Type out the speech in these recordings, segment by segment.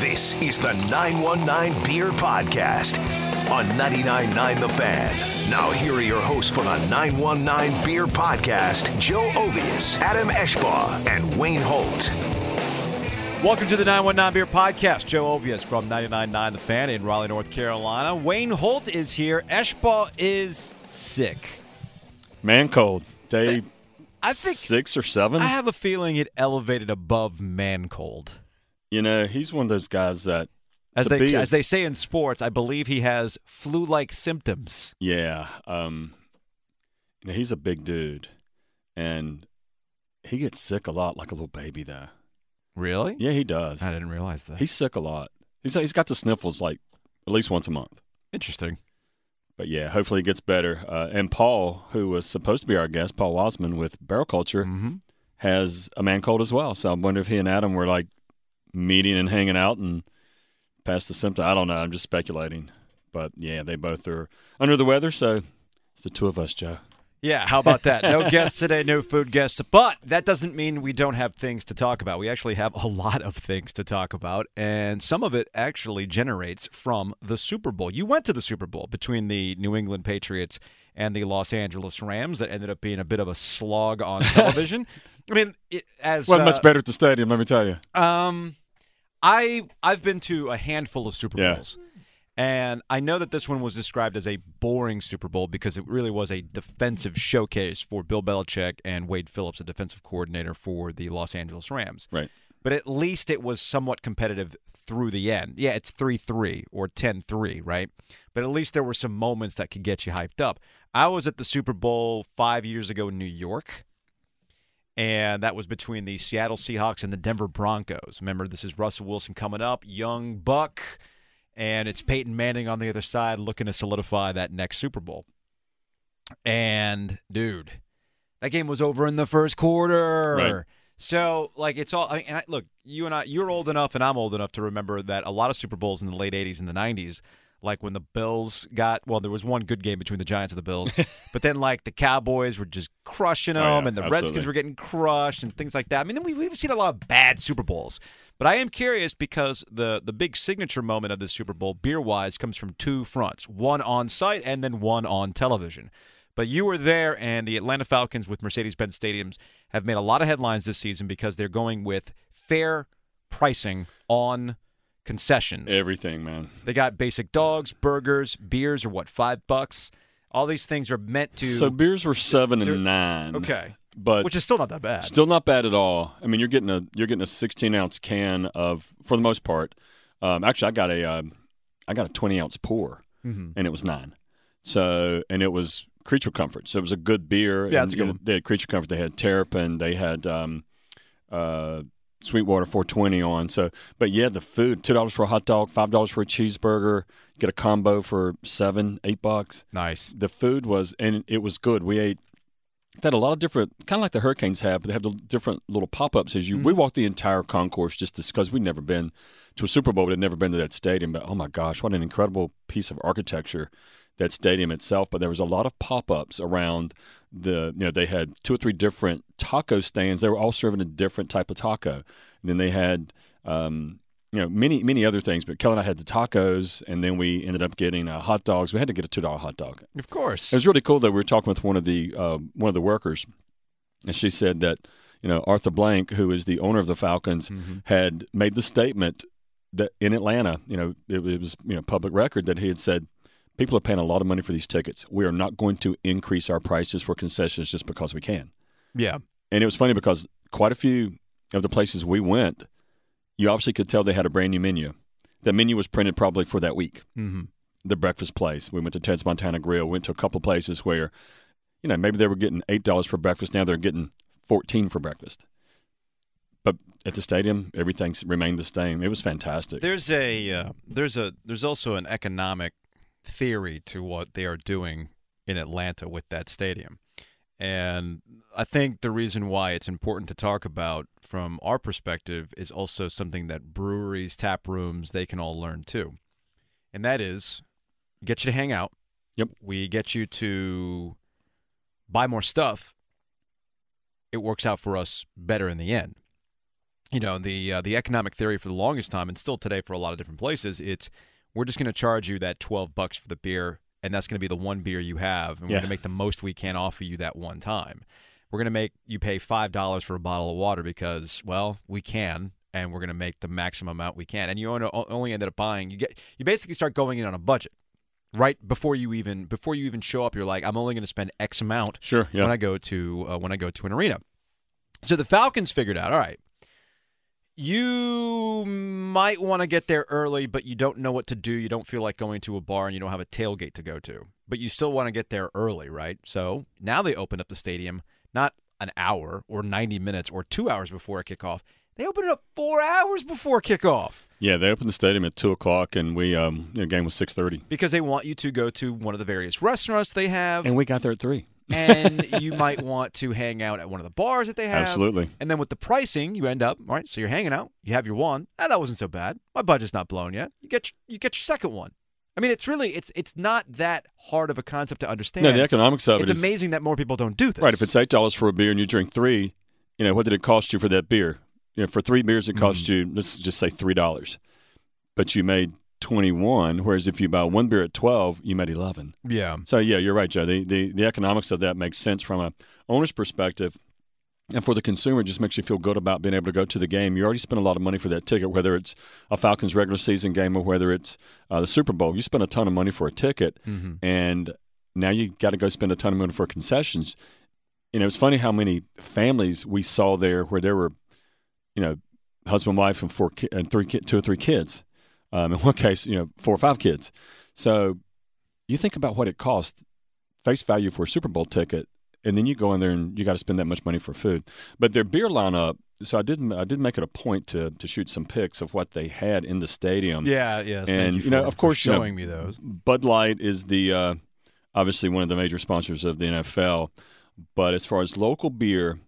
This is the 919 Beer Podcast on 99.9 The Fan. Now, here are your hosts for the 919 Beer Podcast Joe Ovies, Adam Eshbaugh, and Wayne Holt. Welcome to the 919 Beer Podcast. Joe Ovies from 99.9 The Fan in Raleigh, North Carolina. Wayne Holt is here. Eshbaugh is sick. Man cold. Day I think six or seven. I have a feeling it elevated above man cold. You know, he's one of those guys that As they as as- they say in sports, I believe he has flu-like symptoms. yeah, um you know, he's a big dude and he gets sick a lot like a little baby though. Really? Yeah, he does. I didn't realize that. He's sick a lot. He's he's got the sniffles like at least once a month. Interesting. But yeah, hopefully it gets better. Uh, and Paul, who was supposed to be our guest, Paul Wasman with Barrel Culture, Mm-hmm. has a man cold as well. So I wonder if he and Adam were like meeting and hanging out and passed the symptom. I don't know. I'm just speculating. But yeah, they both are under the weather. So it's the two of us, Joe. Yeah, how about that? No guests today, no food guests. But that doesn't mean we don't have things to talk about. We actually have a lot of things to talk about, and some of it actually generates from the Super Bowl. You went to the Super Bowl between the New England Patriots and the Los Angeles Rams. That ended up being a bit of a slog on television. I mean, it, as uh, much better at the stadium, let me tell you. um, I I've been to a handful of Super Yeah. Bowls. And I know that this one was described as a boring Super Bowl because it really was a defensive showcase for Bill Belichick and Wade Phillips, the defensive coordinator for the Los Angeles Rams. Right. But at least it was somewhat competitive through the end. Yeah, it's 3 3 or 10 3, right? But at least there were some moments that could get you hyped up. I was at the Super Bowl five years ago in New York and that was between the Seattle Seahawks and the Denver Broncos. Remember, this is Russell Wilson coming up, young buck, and it's Peyton Manning on the other side looking to solidify that next Super Bowl. And dude, that game was over in the first quarter. Right. So, like, it's all. I mean, and I, look, you and I, you're old enough, and I'm old enough to remember that a lot of Super Bowls in the late '80s and the '90s, like when the Bills got. Well, there was one good game between the Giants and the Bills, but then like the Cowboys were just crushing them, Oh, yeah, and the absolutely. Redskins were getting crushed, and things like that. I mean, we, we've seen a lot of bad Super Bowls, but I am curious because the the big signature moment of this Super Bowl, beer wise, comes from two fronts: one on site and then one on television. But you were there, and the Atlanta Falcons with Mercedes Benz Stadiums have made a lot of headlines this season because they're going with fair pricing on concessions. Everything, man. They got basic dogs, burgers, beers are what, five bucks? All these things are meant to. So beers were seven and nine. okay. But Which is still not that bad. Still not bad at all. I mean, you're getting a you're getting a 16 ounce can of for the most part. Um, actually, I got a um, I got a 20 ounce pour, Mhm. and it was nine. So and it was Creature Comfort. So it was a good beer. Yeah, a good. They had Creature Comfort. They had Terrapin. They had um, uh, Sweetwater 420 on. So, but yeah, the food two dollars for a hot dog, five dollars for a cheeseburger. Get a combo for seven, eight bucks Nice. the food was and it was good. We ate they had a lot of different kind of like the hurricanes have, but they have the different little pop ups as you mm-hmm. we walked the entire concourse just because we'd never been to a Super Bowl, but had never been to that stadium. But oh my gosh, what an incredible piece of architecture that stadium itself. But there was a lot of pop ups around the you know, they had two or three different taco stands. They were all serving a different type of taco. And then they had um you know, many many other things, but Kelly and I had the tacos, and then we ended up getting uh, hot dogs. We had to get a two dollar hot dog. Of course. It was really cool that we were talking with one of the uh, one of the workers, and she said that you know Arthur Blank, who is the owner of the Falcons, had made the statement that in Atlanta, you know, it, it was you know public record that he had said people are paying a lot of money for these tickets. We are not going to increase our prices for concessions just because we can. yeah. And it was funny because quite a few of the places we went, you obviously could tell they had a brand new menu. The menu was printed probably for that week Mm-hmm. the breakfast place. We went to Ted's Montana Grill. Went to a couple places where, you know, maybe they were getting eight dollars for breakfast. Now they're getting fourteen for breakfast. But at the stadium, everything's remained the same. It was fantastic. There's a uh, there's a there's also an economic theory to what they are doing in Atlanta with that stadium. And I think the reason why it's important to talk about from our perspective is also something that breweries, tap rooms, they can all learn too. And that is get you to hang out. Yep. We get you to buy more stuff. It works out for us better in the end. you know the uh, the economic theory for the longest time, and still today for a lot of different places, it's we're just going to charge you that twelve bucks for the beer, and that's going to be the one beer you have, and we're going to make the most we can offer you that one time. We're going to make you pay five dollars for a bottle of water because, well, we can, and we're going to make the maximum amount we can. And you only, only ended up buying. You get you basically start going in on a budget, right before you even before you even show up. You're like, I'm only going to spend X amount Sure. Yeah. when I go to uh, when I go to an arena. So the Falcons figured out, all right, you might want to get there early, but you don't know what to do. You don't feel like going to a bar and you don't have a tailgate to go to, but you still want to get there early, right? So now they opened up the stadium not an hour or 90 minutes or two hours before kickoff. They opened it up four hours before kickoff yeah. They opened the stadium at two o'clock, and we um, the game was six thirty, because they want you to go to one of the various restaurants they have. and we got there at three. And you might want to hang out at one of the bars that they have. Absolutely. And then with the pricing, you end up all right. So you're hanging out. You have your one. Ah, that wasn't so bad. My budget's not blown yet. You get your, you get your second one. I mean, it's really it's it's not that hard of a concept to understand. No, the economics of it's it is amazing that more people don't do this. right. If it's eight dollars for a beer and you drink three, you know what did it cost you for that beer? You know, for three beers, it cost Mm-hmm. you let's just say three dollars, but you made twenty one. Whereas if you buy one beer at twelve, you made eleven. yeah, So yeah, you're right, Joe. The, the the economics of that makes sense from a owner's perspective, and for the consumer, it just makes you feel good about being able to go to the game. You already spent a lot of money for that ticket, whether it's a Falcons regular season game or whether it's uh, the Super Bowl. You spent a ton of money for a ticket, and now you got to go spend a ton of money for concessions. You know, it's funny how many families we saw there where there were, you know, husband, wife, and four ki- and three, ki- two or three kids. Um, in one case, you know, four or five kids. So you think about what it costs face value for a Super Bowl ticket, and then you go in there and you got to spend that much money for food. But their beer lineup. So I did I did make it a point to to shoot some pics of what they had in the stadium. yeah, yes. thank And, you, you know, for- of course, you know, showing me those. Bud Light is the uh, obviously one of the major sponsors of the NFL. But as far as local beer,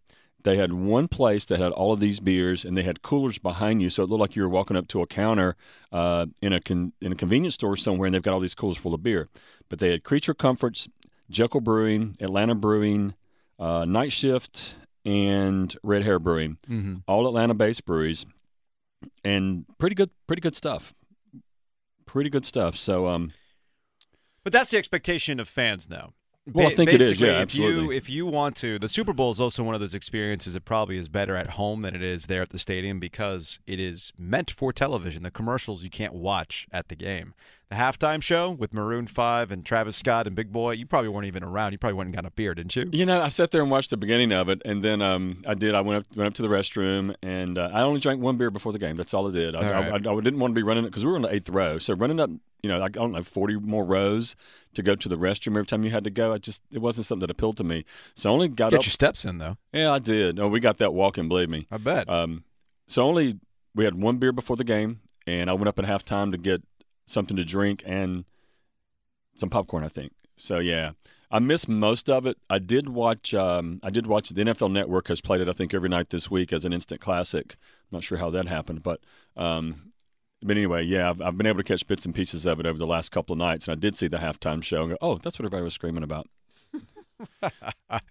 they had one place that had all of these beers, and they had coolers behind you, so it looked like you were walking up to a counter uh, in a con- in a convenience store somewhere, and they've got all these coolers full of beer. But they had Creature Comforts, Jekyll Brewing, Atlanta Brewing, uh, Night Shift, and Red Hare Brewing, Mm-hmm. all Atlanta-based breweries, and pretty good, pretty good stuff. Pretty good stuff. So, um, But that's the expectation of fans now. Well, I think it is, yeah, if you absolutely. if you want to, the Super Bowl is also one of those experiences that probably is better at home than it is there at the stadium because it is meant for television. The commercials you can't watch at the game. The halftime show with Maroon Five and Travis Scott and Big Boi, you probably weren't even around. You probably went and got a beer, didn't you? You know, I sat there and watched the beginning of it, and then um, I did. I went up, went up to the restroom, and uh, I only drank one beer before the game. That's all I did. I, right. I, I, I didn't want to be running it because we were in the eighth row. So running up, you know, like, I don't know, forty more rows to go to the restroom every time you had to go. I just it wasn't something that appealed to me. So I only got Get up. your steps in though. yeah, I did. No, we got that walking. Believe me. I bet. Um, so only we had one beer before the game, and I went up at halftime to get something to drink and some popcorn. I think so. Yeah, I missed most of it. I did watch. Um, I did watch the NFL Network has played it. I think every night this week as an instant classic. I'm not sure how that happened, but. Um, but anyway, yeah, I've, I've been able to catch bits and pieces of it over the last couple of nights, and I did see the halftime show and go, "Oh, that's what everybody was screaming about."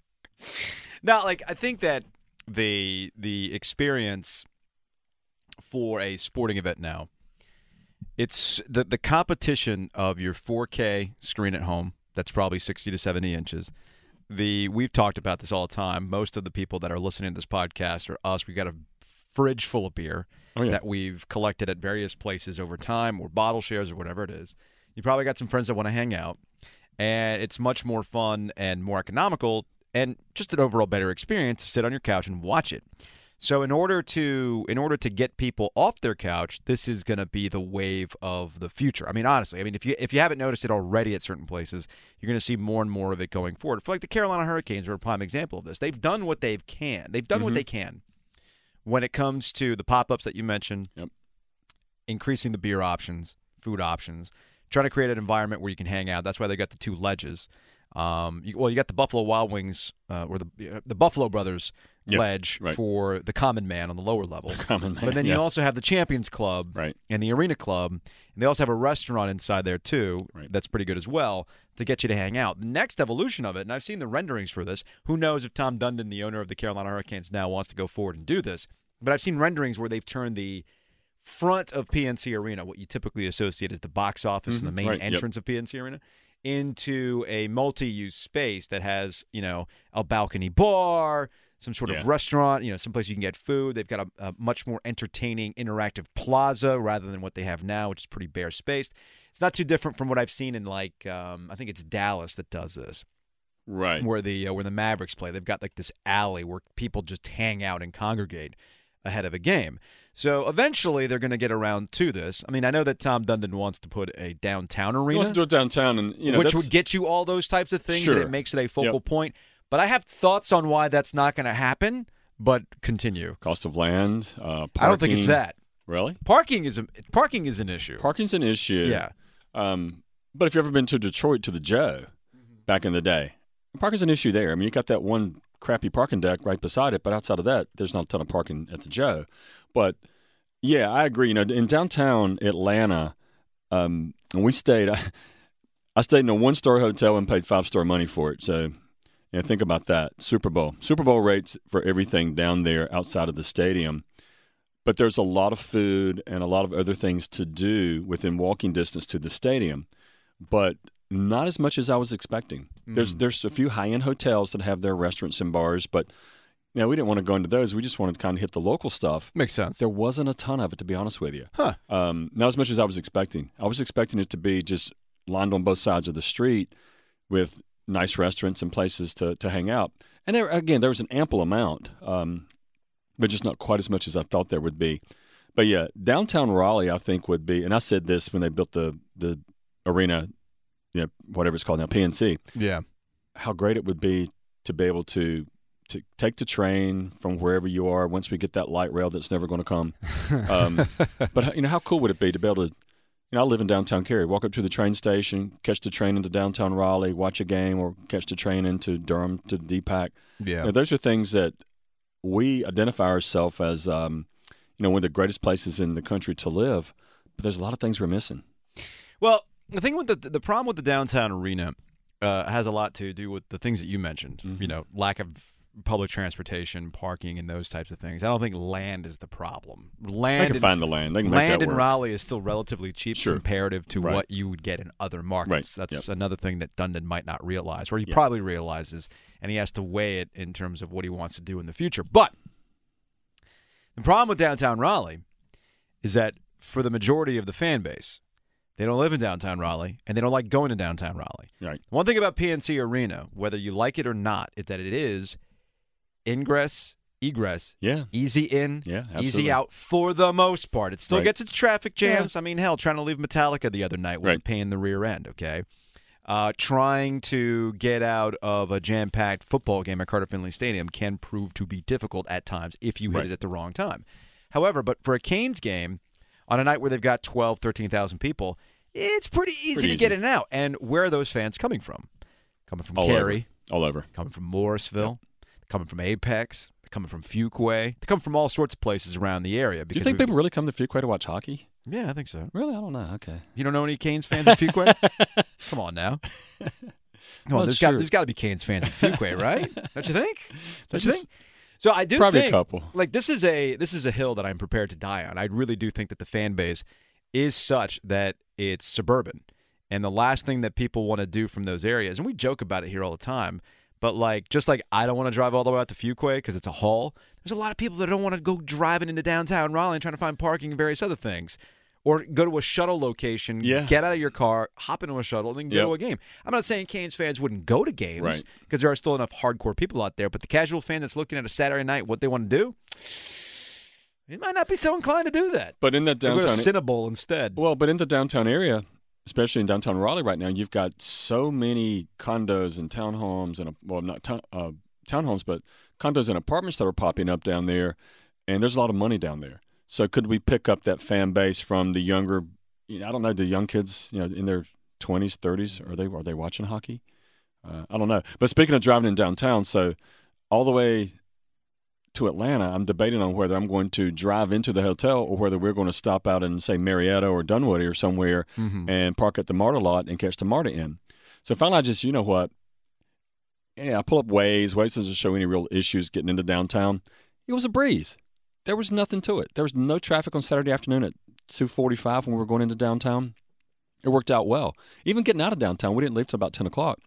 Now, like I think that the the experience for a sporting event now, it's the the competition of your 4K screen at home. That's probably 60 to 70 inches. The we've talked about this all the time. Most of the people that are listening to this podcast are us. We've got a fridge full of beer Oh, yeah. that we've collected at various places over time, or bottle shares, or whatever it is. You probably got some friends that want to hang out, and it's much more fun and more economical, and just an overall better experience to sit on your couch and watch it. So in order to in order to get people off their couch, this is going to be the wave of the future. I mean, honestly, I mean if you if you haven't noticed it already at certain places, you're going to see more and more of it going forward. For like the Carolina Hurricanes are a prime example of this. They've done what they've can. They've done what they can when it comes to the pop-ups that you mentioned. Yep. Increasing the beer options, food options, trying to create an environment where you can hang out. That's why they got the two ledges. Um, you, well, you got the Buffalo Wild Wings uh, or the the Buffalo Brothers Yep, ledge right. for the common man on the lower level. Common man, But then you yes. also have the Champions Club Right. and the Arena Club, and they also have a restaurant inside there too. Right. That's pretty good as well to get you to hang out. The next evolution of it, and I've seen the renderings for this. Who knows if Tom Dundon, the owner of the Carolina Hurricanes, now wants to go forward and do this? but I've seen renderings where they've turned the front of PNC Arena, what you typically associate as the box office and the Mhm, main right, yep. entrance of PNC Arena, into a multi-use space that has, you know, a balcony bar, some sort Yeah. of restaurant, you know, someplace you can get food. They've got a, a much more entertaining, interactive plaza rather than what they have now, which is pretty bare spaced. It's not too different from what I've seen in like um, I think it's Dallas that does this Right. where the uh, where the Mavericks play. They've got like this alley where people just hang out and congregate ahead of a game. So eventually they're going to get around to this. I mean, I know that Tom Dundon wants to put a downtown He arena, wants to do it downtown, and you know which would get you all those types of things, and Sure. it makes it a focal Yep. point. But I have thoughts on why that's not going to happen. But continue. cost of land. Uh, I don't think it's that. Really. Parking is a parking is an issue. Parking's an issue. Yeah. Um, but if you've ever been to Detroit to the Joe back in the day, parking's an issue there. I mean, you got that one crappy parking deck right beside it, but outside of that, there's not a ton of parking at the Joe. But yeah, I agree. You know, in downtown Atlanta, um, we stayed. I stayed in a one-star hotel and paid five-star money for it. So, know, think about that. Super Bowl, Super Bowl rates for everything down there outside of the stadium but there's a lot of food and a lot of other things to do within walking distance to the stadium, but not as much as I was expecting. There's there's a few high end hotels that have their restaurants and bars, but you know, we didn't want to go into those. We just wanted to kind of hit the local stuff. Makes sense. There wasn't a ton of it, to be honest with you. Huh. Um, not as much as I was expecting. I was expecting it to be just lined on both sides of the street with nice restaurants and places to, to hang out. And there again, there was an ample amount, um, but just not quite as much as I thought there would be. But yeah, downtown Raleigh, I think would be. And I said this when they built the the arena, you know, whatever it's called now, PNC. Yeah. How great it would be to be able to to take the train from wherever you are. Once we get that light rail that's never going to come. Um, but you know, how cool would it be to be able to? You know, I live in downtown Cary. Walk up to the train station, catch the train into downtown Raleigh, watch a game, or catch the train into Durham to DPAC. Yeah. You know, those are things that we identify ourselves as, um, you know, one of the greatest places in the country to live. But there's a lot of things we're missing. Well, the thing with the the problem with the downtown arena uh, has a lot to do with the things that you mentioned. Mm-hmm. You know, lack of public transportation, parking, and those types of things. I don't think land is the problem. They Land can in, find the land. They can land in work. Raleigh is still relatively cheap Sure. comparative to Right. what you would get in other markets. Right. That's another thing that Dundon might not realize, or he Yeah. probably realizes, and he has to weigh it in terms of what he wants to do in the future. But the problem with downtown Raleigh is that for the majority of the fan base, they don't live in downtown Raleigh and they don't like going to downtown Raleigh. Right. One thing about PNC Arena, whether you like it or not, is that it is ingress, egress, Yeah. easy in, Yeah. easy out for the most part. It still Right. gets its traffic jams. I mean, hell, trying to leave Metallica the other night was a pain in the rear end. Okay, uh, trying to get out of a jam-packed football game at Carter Finley Stadium can prove to be difficult at times if you hit Right. it at the wrong time. However, but for a Canes game on a night where they've got 12, 13,000 people, it's pretty easy Pretty to get in and out. And where are those fans coming from? Coming from All Cary, over. All over. coming from Morrisville, coming from Apex, they're coming from Fuquay, they come from all sorts of places around the area. Do you think people really come to Fuquay to watch hockey? Yeah, I think so. Really? I don't know. Okay. You don't know any Canes fans in Fuquay? Come on now. Come on, there's got there's got to be Canes fans in Fuquay, right? Don't you think? Don't you think? So I do Probably a couple. like this is a this is a hill that I'm prepared to die on. I really do think that the fan base is such that it's suburban. And the last thing that people want to do from those areas, and we joke about it here all the time, but like just like I don't want to drive all the way out to Fuquay because it's a haul. There's a lot of people that don't want to go driving into downtown Raleigh and trying to find parking and various other things. Or go to a shuttle location, Yeah. get out of your car, hop into a shuttle, and then go Yep. to a game. I'm not saying Canes fans wouldn't go to games Right. because there are still enough hardcore people out there, but the casual fan that's looking at a Saturday night, what they want to do, it might not be so inclined to do that. But in that They go to downtown, instead. well, but in the downtown area, especially in downtown Raleigh right now, you've got so many condos and townhomes and well, not town, uh, townhomes, but condos and apartments that are popping up down there, and there's a lot of money down there. So could we pick up that fan base from the younger? You know, I don't know, the young kids, you know, in their 20s, 30s, are they are they watching hockey? Uh, I don't know. But speaking of driving in downtown, so all the way to Atlanta, I'm debating on whether I'm going to drive into the hotel or whether we're going to stop out in, say, Marietta or Dunwoody or somewhere Mhm. and park at the MARTA lot and catch the MARTA in. So finally, I just, you know what? Yeah, I pull up Waze. Waze doesn't show any real issues getting into downtown. It was a breeze. there was nothing to it. There was no traffic on Saturday afternoon at 2:45 when we were going into downtown. It worked out well. Even getting out of downtown, we didn't leave till about 10 o'clock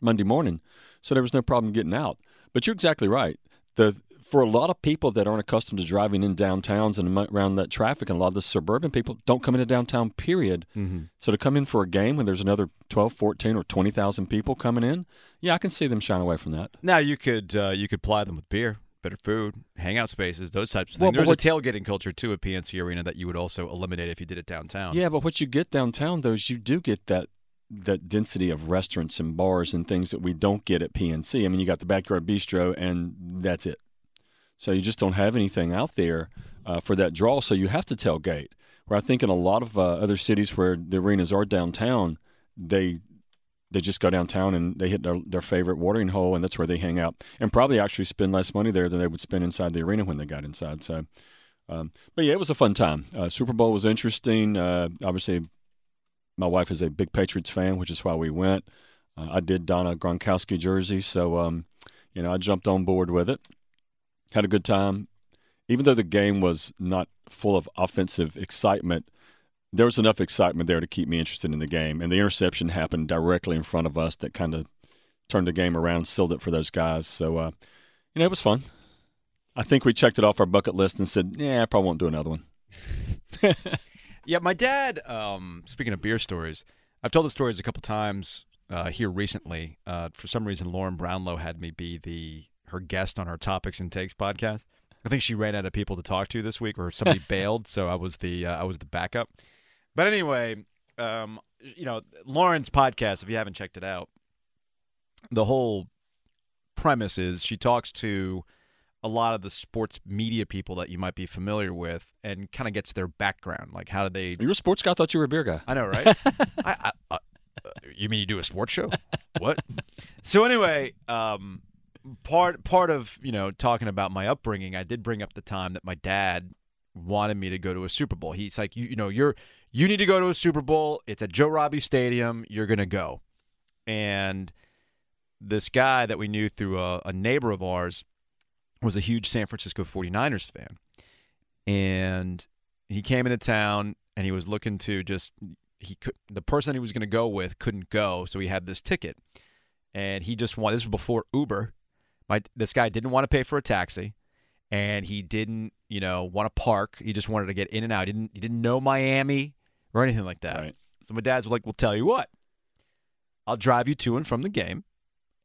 Monday morning, so there was no problem getting out. But you're exactly right. The for a lot of people that aren't accustomed to driving in downtowns and around that traffic, and a lot of the suburban people don't come into downtown, period. Mm-hmm. So to come in for a game when there's another 12, 14, or 20,000 people coming in, yeah, I can see them shying away from that. Now you could uh, you could ply them with beer, better food, hangout spaces, those types of things. but There's a tailgating culture too at PNC Arena that you would also eliminate if you did it downtown. Yeah, but what you get downtown, though, is you do get that that density of restaurants and bars and things that we don't get at PNC. I mean, you got the backyard bistro, and that's it. So you just don't have anything out there uh, for that draw. So you have to tailgate. Where I think in a lot of uh, other cities where the arenas are downtown, they they just go downtown and they hit their, their favorite watering hole, and that's where they hang out, and probably actually spend less money there than they would spend inside the arena when they got inside. So. Um, but yeah, it was a fun time. Uh, Super Bowl was interesting. Uh, obviously, my wife is a big Patriots fan, which is why we went. Uh, I did don a Gronkowski jersey, so um, you know I jumped on board with it. Had a good time, even though the game was not full of offensive excitement. There was enough excitement there to keep me interested in the game, and the interception happened directly in front of us that kind of turned the game around, sealed it for those guys. So uh, you know it was fun. I think we checked it off our bucket list and said, "Yeah, I probably won't do another one." Yeah, my dad. Um, speaking of beer stories, I've told the stories a couple times uh, here recently. Uh, for some reason, Lauren Brownlow had me be the her guest on her Topics and Takes podcast. I think she ran out of people to talk to this week, or somebody bailed, so I was the uh, I was the backup. But anyway, um, you know, Lauren's podcast. If you haven't checked it out, the whole premise is she talks to a lot of the sports media people that you might be familiar with and kind of gets their background like how did they You're a sports guy. I thought you were a beer guy. I know, right? I, I, uh, uh, you mean you do a sports show? what? So anyway, um, part part of you know talking about my upbringing, I did bring up the time that my dad wanted me to go to a Super Bowl. He's like, you, you know, you're you need to go to a Super Bowl. It's at Joe Robbie Stadium. You're gonna go, and this guy that we knew through a, a neighbor of ours was a huge San Francisco 49ers fan. And he came into town and he was looking to just he could the person he was going to go with couldn't go, so he had this ticket. And he just wanted this was before Uber. My this guy didn't want to pay for a taxi and he didn't, you know, want to park. He just wanted to get in and out. He didn't he didn't know Miami or anything like that. Right. So my dad's like, "Well, tell you what. I'll drive you to and from the game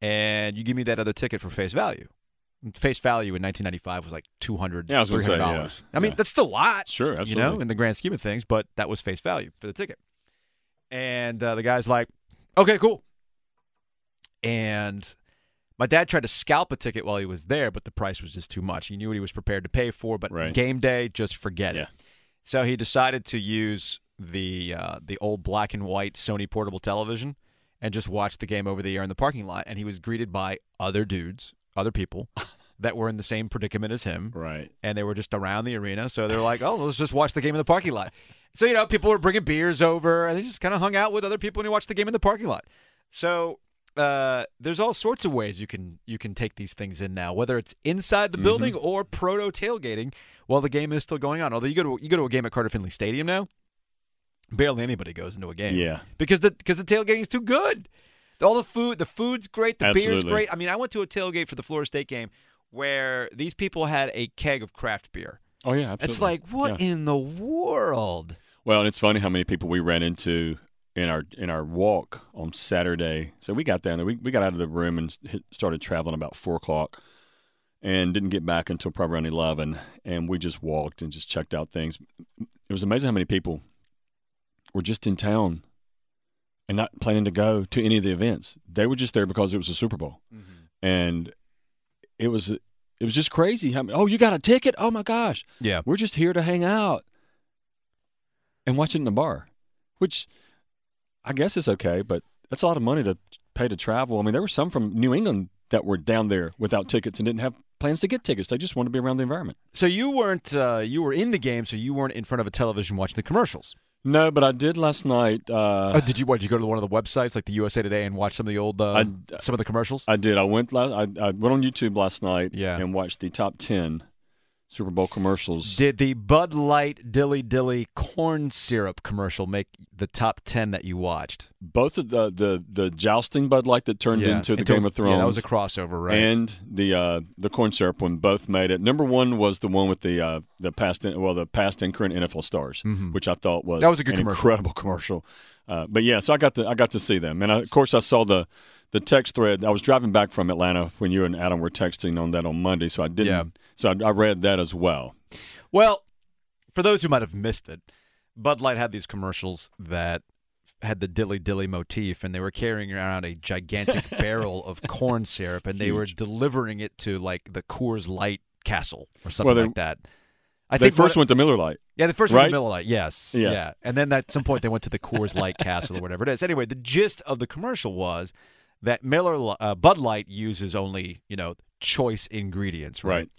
and you give me that other ticket for face value." Face value in 1995 was like 200 Yeah, I was gonna say, $300. yeah. I mean, Yeah. that's still a lot Sure, absolutely. you know, in the grand scheme of things, but that was face value for the ticket. And uh, the guy's like, okay, cool. And my dad tried to scalp a ticket while he was there, but the price was just too much. He knew what he was prepared to pay for, but Right. game day, just forget Yeah. it. So he decided to use the uh, the old black and white Sony portable television and just watch the game over the air in the parking lot. And he was greeted by other dudes, other people that were in the same predicament as him Right. and they were just around the arena. So they're like, oh, let's just watch the game in the parking lot. So, you know, people were bringing beers over and they just kind of hung out with other people and you watched the game in the parking lot. So, uh, there's all sorts of ways you can you can take these things in now, whether it's inside the building or proto tailgating while the game is still going on. Although you go to you go to a game at Carter Finley Stadium now, barely anybody goes into a game. Yeah. because the because the tailgating is too good. All the food, the food's great, the beer's Absolutely. great. I mean, I went to a tailgate for the Florida State game where these people had a keg of craft beer. Oh yeah. Absolutely. It's like, what Yeah. in the world? Well, and it's funny how many people we ran into in our in our walk on Saturday. So we got down there. We we got out of the room and hit, started traveling about four o'clock, and didn't get back until probably around eleven. And we just walked and just checked out things. It was amazing how many people were just in town and not planning to go to any of the events. They were just there because it was a Super Bowl, mm-hmm. and it was it was just crazy. How many, oh, you got a ticket? Oh my gosh! Yeah. We're just here to hang out and watch it in the bar, which I guess it's okay, but that's a lot of money to pay to travel. I mean, there were some from New England that were down there without tickets and didn't have plans to get tickets. They just wanted to be around the environment. So you weren't uh, you were in the game, so you weren't in front of a television watching the commercials. No, but I did last night. Uh, oh, did you? What? Did you go to one of the websites like the USA Today and watch some of the old uh, I- some of the commercials? I did. I went. I, I went on YouTube last night Yeah. and watched the top ten Super Bowl commercials. Did the Bud Light Dilly Dilly corn syrup commercial make the top ten that you watched? Both of the the, the jousting Bud Light that turned into the Game of Thrones. Yeah, that was a crossover, right? And the uh, the corn syrup one both made it. Number one was the one with the uh, the past well the past and current NFL stars, which I thought was Mm-hmm. That was a good an commercial. incredible commercial. Uh, but yeah, so I got to I got to see them, and I, of course I saw the the text thread. I was driving back from Atlanta when you and Adam were texting on that on Monday, so I didn't. Yeah. So I, I read that as well. Well, for those who might have missed it, Bud Light had these commercials that had the dilly dilly motif, and they were carrying around a gigantic barrel of corn syrup, and they were delivering it to like the Coors Light castle or something Well, they- like that. I they think first one- went to Miller Lite. Yeah, the first one Right? was Miller Lite. Yes. Yeah. And then at some point they went to the Coors Light Castle or whatever it is. Anyway, the gist of the commercial was that Miller uh, Bud Light uses only you know choice ingredients. Right.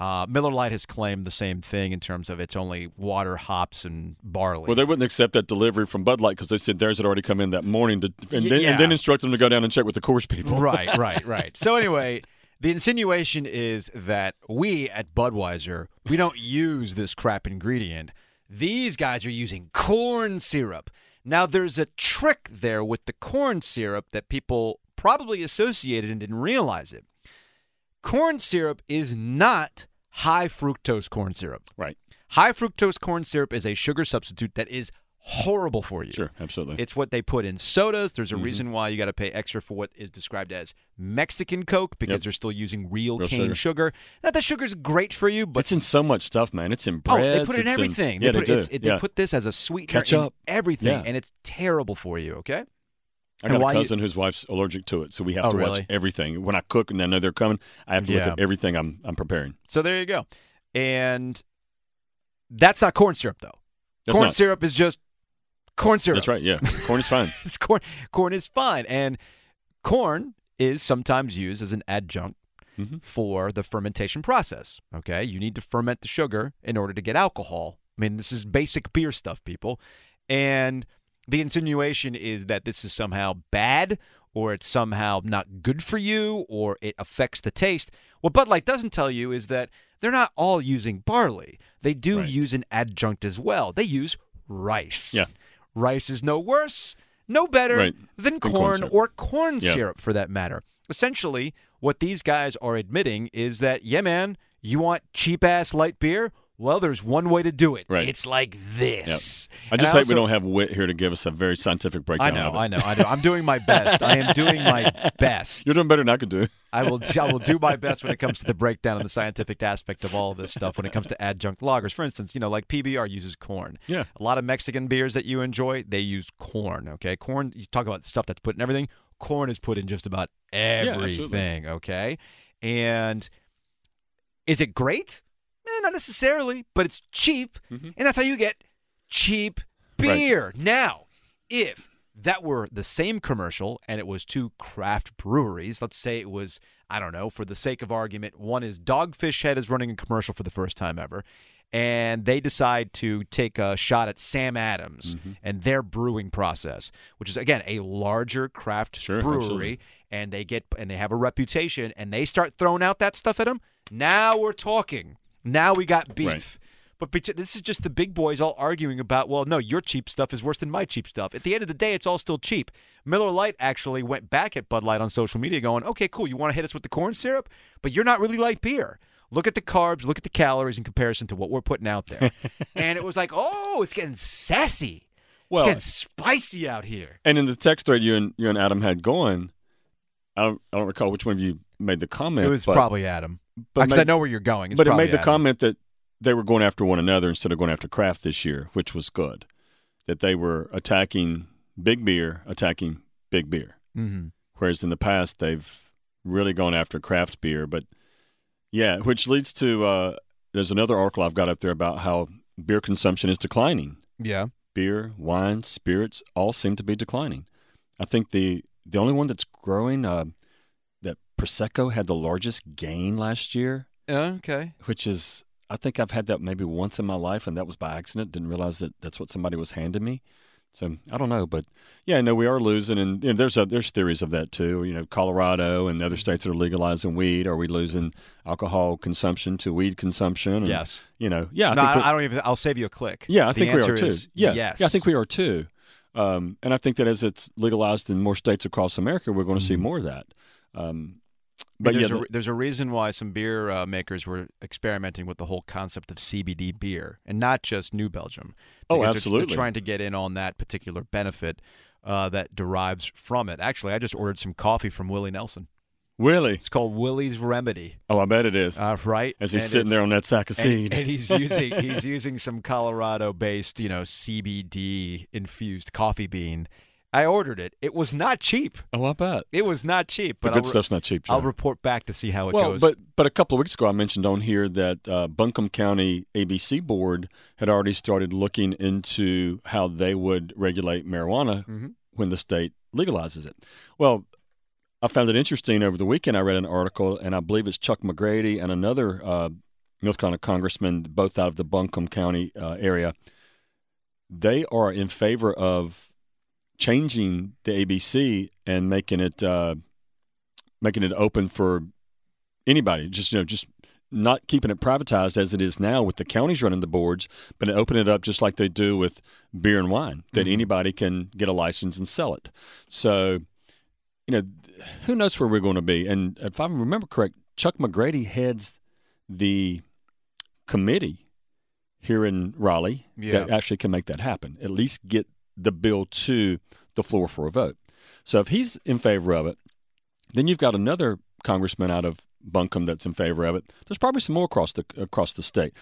Uh, Miller Lite has claimed the same thing in terms of it's only water, hops, and barley. Well, they wouldn't accept that delivery from Bud Light because they said theirs had already come in that morning, to, and, then, yeah. and then instruct them to go down and check with the Coors people. right, right, right. So anyway, the insinuation is that we at Budweiser we don't use this crap ingredient. These guys are using corn syrup. Now there's a trick there with the corn syrup that people probably associated and didn't realize it. Corn syrup is not high fructose corn syrup. Right. High fructose corn syrup is a sugar substitute that is horrible for you. Sure, absolutely. It's what they put in sodas. There's a Mm-hmm. reason why you got to pay extra for what is described as Mexican Coke because Yep. they're still using real, Real cane sugar. sugar. Now, that sugar's great for you, but it's in so much stuff, man. It's in oh, bread. they put it in everything. yeah, they, put, they do. It, yeah. they put this as a sweetener in Ketchup. everything, Yeah. and it's terrible for you. Okay. I got a you- cousin whose wife's allergic to it, so we have Oh, to watch really? everything. When I cook and I know they're coming, I have to Yeah. look at everything I'm I'm preparing. So there you go. And that's not corn syrup, though. That's corn not. syrup is just corn syrup. That's right. Yeah, corn is fine. it's corn. Corn is fine, and corn is sometimes used as an adjunct Mhm. for the fermentation process. Okay, you need to ferment the sugar in order to get alcohol. I mean, this is basic beer stuff, people. And the insinuation is that this is somehow bad, or it's somehow not good for you, or it affects the taste. What Bud Light doesn't tell you is that they're not all using barley. They do Right. use an adjunct as well. They use rice. Yeah. Rice is no worse, no better Right. than Than corn corn or corn Yeah. syrup for that matter. Essentially, what these guys are admitting is that, yeah, man, you want cheap ass light beer? Well, there's one way to do it. Right. It's like this. I And just hate also- we don't have Wit here to give us a very scientific I breakdown. know, of it. I know, I know. I'm doing my best. I am doing my best. You're doing better than I could do. I will I will do my best when it comes to the breakdown and the scientific aspect of all of this stuff when it comes to adjunct lagers. For instance, you know, like PBR uses corn. Yeah. A lot of Mexican beers that you enjoy, they use corn, okay? Corn, you talk about stuff that's put in everything. Corn is put in just about everything, okay? And is it great? Not necessarily, but it's cheap, Mhm. and that's how you get cheap Right. beer. Now, if that were the same commercial and it was two craft breweries, let's say it was, I don't know, for the sake of argument, one is Dogfish Head is running a commercial for the first time ever, and they decide to take a shot at Sam Adams Mm-hmm. and their brewing process, which is again a larger craft Sure, brewery, absolutely. and they get and they have a reputation, and they start throwing out that stuff at them. Now we're talking. Now we got beef. Right. But this is just the big boys all arguing about, well, no, your cheap stuff is worse than my cheap stuff. At the end of the day, it's all still cheap. Miller Lite actually went back at Bud Light on social media going, okay, cool, you want to hit us with the corn syrup, but you're not really light beer. Look at the carbs, look at the calories in comparison to what we're putting out there. and it was like, oh, it's getting sassy. Well, it's getting spicy out here. and in the text thread you and you and Adam had going, I don't, I don't recall which one of you made the comment. It was probably Adam. But Because I know where you're going. It's but it made the Adam. comment that they were going after one another instead of going after craft this year, which was good. That they were attacking big beer, attacking big beer. Mhm. Whereas in the past they've really gone after craft beer. But yeah, which leads to uh, there's another article I've got up there about how beer consumption is declining. Yeah. Beer, wine, spirits all seem to be declining. I think the the only one that's growing uh, that prosecco had the largest gain last year oh, Okay. which is I think I've had that maybe once in my life, and that was by accident. Didn't realize that that's what somebody was handing me. So I don't know, but yeah, no, we are losing, and you know, there's a, there's theories of that too. You know, Colorado and other mm-hmm. states that are legalizing weed. Are we losing alcohol consumption to weed consumption? And, Yes. You know, yeah. I no, think I, I don't even. I'll save you a click. yeah, I The think we are too. yeah, yes. yeah, I think we are too. Um, and I think that as it's legalized in more states across America, we're going to see mm-hmm. more of that. Um, but But yeah, there's, a, there's a reason why some beer uh, makers were experimenting with the whole concept of CBD beer, and not just New Belgium. Oh, they're- absolutely. They're trying to get in on that particular benefit uh, that derives from it. Actually, I just ordered some coffee from Willie Nelson. Willie. It's called Willie's Remedy, Oh, I bet it is. uh, right? as he's And sitting there on that sack of and, seed. and he's using he's using some Colorado-based, you know, CBD infused coffee bean. I ordered it. It was not cheap. oh, I bet. It was not cheap. The good re- stuff's not cheap. I'll report back to see how it well, goes. but but a couple of weeks ago, I mentioned on here that uh, Buncombe County ABC board had already started looking into how they would regulate marijuana Mhm. when the state legalizes it. Well, I found it interesting over the weekend. I read an article, and I believe it's Chuck McGrady and another uh, North Carolina congressman, both out of the Buncombe County uh, area. They are in favor of changing the ABC and making it uh, making it open for anybody. Just you know, just not keeping it privatized as it is now with the counties running the boards, but open it up just like they do with beer and wine, that anybody can get a license and sell it. So, you know, who knows where we're going to be? And if I remember correct, Chuck McGrady heads the committee here in Raleigh that actually can make that happen. At least get the bill to the floor for a vote. So if he's in favor of it, then you've got another congressman out of Buncombe that's in favor of it. There's probably some more across the across the state,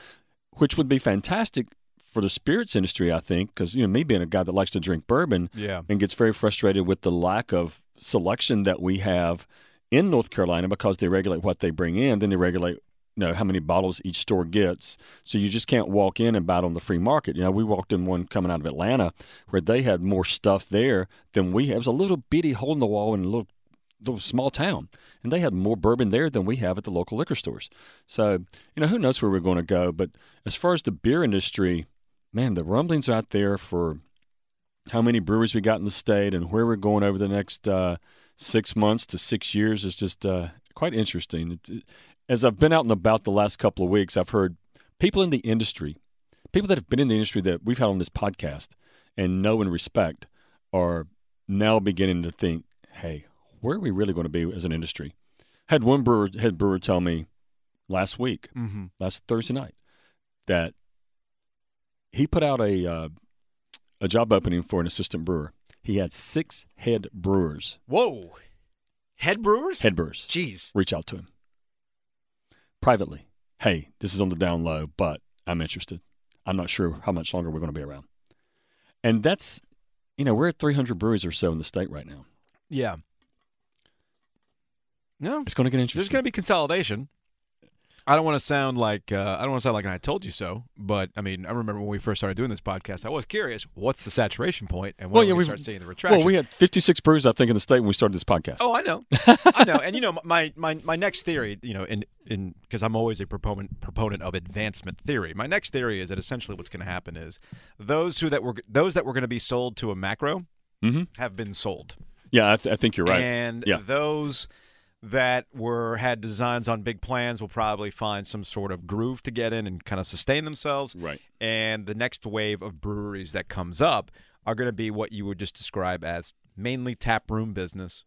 which would be fantastic for the spirits industry, I think, because you know me being a guy that likes to drink bourbon yeah. and gets very frustrated with the lack of selection that we have in North Carolina because they regulate what they bring in, then they regulate know how many bottles each store gets. So you just can't walk in and buy it on the free market. You know, we walked in one coming out of Atlanta where they had more stuff there than we have. It was a little bitty hole in the wall in a little little small town, and they had more bourbon there than we have at the local liquor stores. So you know, who knows where we're going to go? But as far as the beer industry, man, the rumblings out there for how many breweries we got in the state and where we're going over the next uh, six months to six years is just uh, quite interesting. As I've been out and about the last couple of weeks, I've heard people in the industry, people that have been in the industry that we've had on this podcast and know and respect, are now beginning to think, hey, where are we really going to be as an industry? Had one brewer, head brewer tell me last week, Mm-hmm. last Thursday night, that he put out a uh, a job opening for an assistant brewer. He had six head brewers, Whoa. Head brewers? head brewers, Jeez. reach out to him privately. Hey, this is on the down low, but I'm interested. I'm not sure how much longer we're going to be around. And that's, you know, we're at 300 breweries or so in the state right now. Yeah. No. It's going to get interesting. There's going to be consolidation. I don't want to sound like uh, I don't want to sound like I told you so, but I mean, I remember when we first started doing this podcast, I was curious, what's the saturation point, and when Well, yeah, we start seeing the retraction? well, we had 56 breweries, I think, in the state when we started this podcast. Oh, I know, I know, and you know, my my my next theory, you know, in in because I'm always a proponent proponent of advancement theory. My next theory is that essentially what's going to happen is those who that were those that were going to be sold to a macro Mhm. have been sold, Yeah, I, th- I think you're right. and Yeah. those that were had designs on big plans will probably find some sort of groove to get in and kind of sustain themselves. Right. And the next wave of breweries that comes up are going to be what you would just describe as mainly tap room business.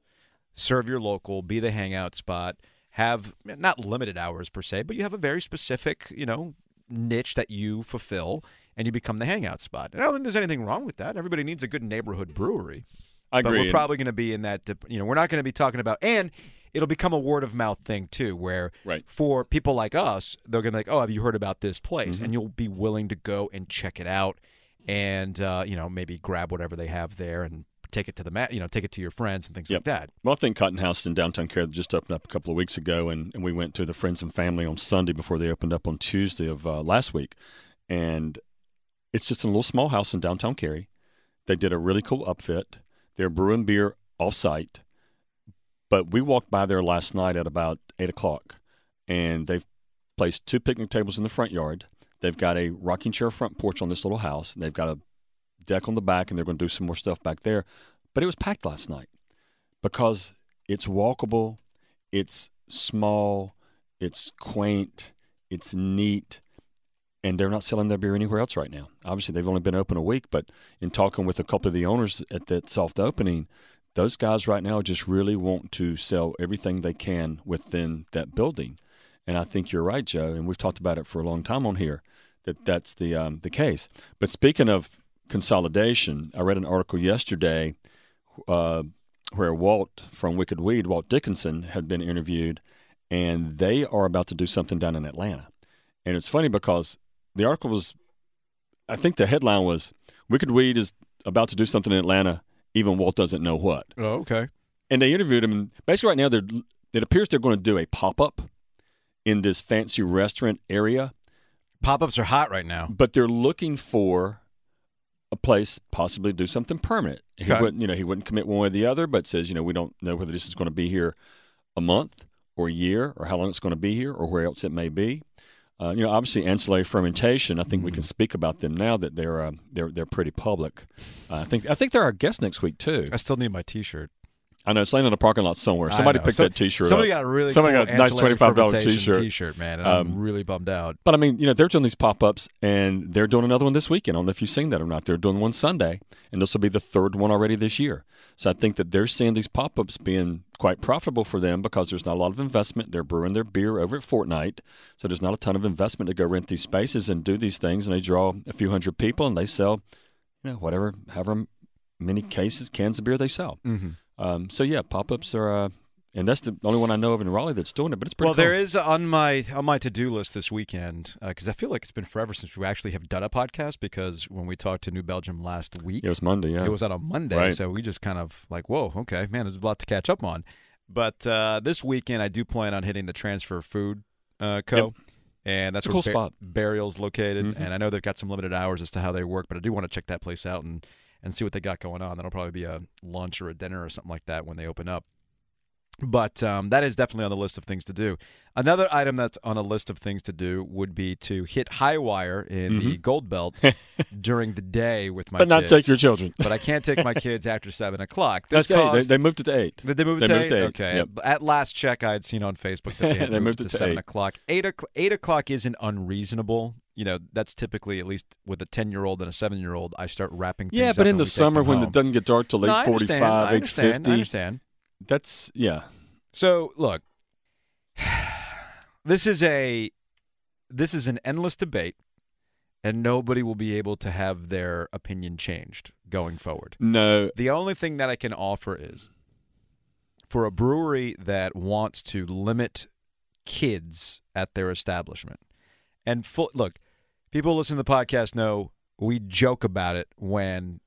Serve your local, be the hangout spot, have not limited hours per se, but you have a very specific, you know, niche that you fulfill and you become the hangout spot. And I don't think there's anything wrong with that. Everybody needs a good neighborhood brewery. I But agree. we're probably going to be in that, you know, we're not going to be talking about, and it'll become a word of mouth thing too, where Right. for people like us, they're going to be like, oh, have you heard about this place? Mm-hmm. And you'll be willing to go and check it out and, uh, you know, maybe grab whatever they have there and take it to the, ma- you know, take it to your friends and things Yep. like that. Well, I think Cotton House in downtown Cary just opened up a couple of weeks ago, and, and we went to the friends and family on Sunday before they opened up on Tuesday of uh, last week. And it's just a little small house in downtown Cary. They did a really cool upfit. They're brewing beer off site. But we walked by there last night at about 8 o'clock, and they've placed two picnic tables in the front yard. They've got a rocking chair front porch on this little house. And they've got a deck on the back, and they're going to do some more stuff back there. But it was packed last night because it's walkable, it's small, it's quaint, it's neat, and they're not selling their beer anywhere else right now. Obviously, they've only been open a week, but in talking with a couple of the owners at that soft opening, those guys right now just really want to sell everything they can within that building. And I think you're right, Joe, and we've talked about it for a long time on here that that's the um, the case. But speaking of consolidation, I read an article yesterday uh, where Walt from Wicked Weed, Walt Dickinson, had been interviewed, and they are about to do something down in Atlanta. And it's funny because the article was, I think the headline was Wicked Weed is about to do something in Atlanta, even Walt doesn't know what. Oh, okay. And they interviewed him. And basically, right now, they're, it appears they're going to do a pop up in this fancy restaurant area. Pop ups are hot right now. But they're looking for a place possibly to do something permanent. He Okay. wouldn't, you know, he wouldn't commit one way or the other, but says, you know, we don't know whether this is going to be here a month or a year or how long it's going to be here or where else it may be. Uh, you know, obviously ancillary fermentation. I think we can speak about them now that they're uh, they're they're pretty public. Uh, I think I think they're our guest next week too. I still need my T-shirt. I know it's laying in a parking lot somewhere. Somebody picked Some- that T-shirt. Somebody up. got a really Somebody cool got a nice $25 T-shirt. T-shirt, man. And I'm Um, really bummed out. But I mean, you know, they're doing these pop ups and they're doing another one this weekend. I don't know if you've seen that or not. They're doing one Sunday, and this will be the third one already this year. So I think that they're seeing these pop ups being quite profitable for them because there's not a lot of investment. They're brewing their beer over at Fortnight. So there's not a ton of investment to go rent these spaces and do these things. And they draw a few hundred people and they sell, you know, whatever, however many cases, cans of beer they sell. Mm-hmm. Um, so yeah, pop ups are. Uh, and that's the only one I know of in Raleigh that's doing it, but it's pretty Well, cool. there is on my on my to do list this weekend because I feel like it's been forever since we actually have done a podcast. Because when we talked to New Belgium last week, It was Monday, yeah. it was on a Monday, Right. so we just kind of like, whoa, okay, man, there's a lot to catch up on. But uh, this weekend, I do plan on hitting the Transfer Food uh, Co. Yep. And that's a where cool spot. Burial's located. Mhm. And I know they've got some limited hours as to how they work, but I do want to check that place out and, and see what they got going on. That'll probably be a lunch or a dinner or something like that when they open up. But um, that is definitely on the list of things to do. Another item that's on a list of things to do would be to hit Hi-Wire in the Golden Belt during the day with my Mm-hmm. but not kids. take your children. but I can't take my kids after seven o'clock. This That's eight. They, they moved it to eight. did they move it they to moved eight? to eight. Okay. Yep. At last check, I had seen on Facebook that they had They moved, moved to it to seven eight. o'clock. Eight, o'clock. eight o'clock isn't unreasonable. You know, that's typically at least with a ten-year-old and a seven-year-old. I start wrapping. Yeah, but in the summer when home. it doesn't get dark till understand. forty-five, I eight understand. I understand. That's yeah. So look, this is a this is an endless debate, and nobody will be able to have their opinion changed going forward. No, The only thing that I can offer is for a brewery that wants to limit kids at their establishment. And full, look, people listen to the podcast know we joke about it when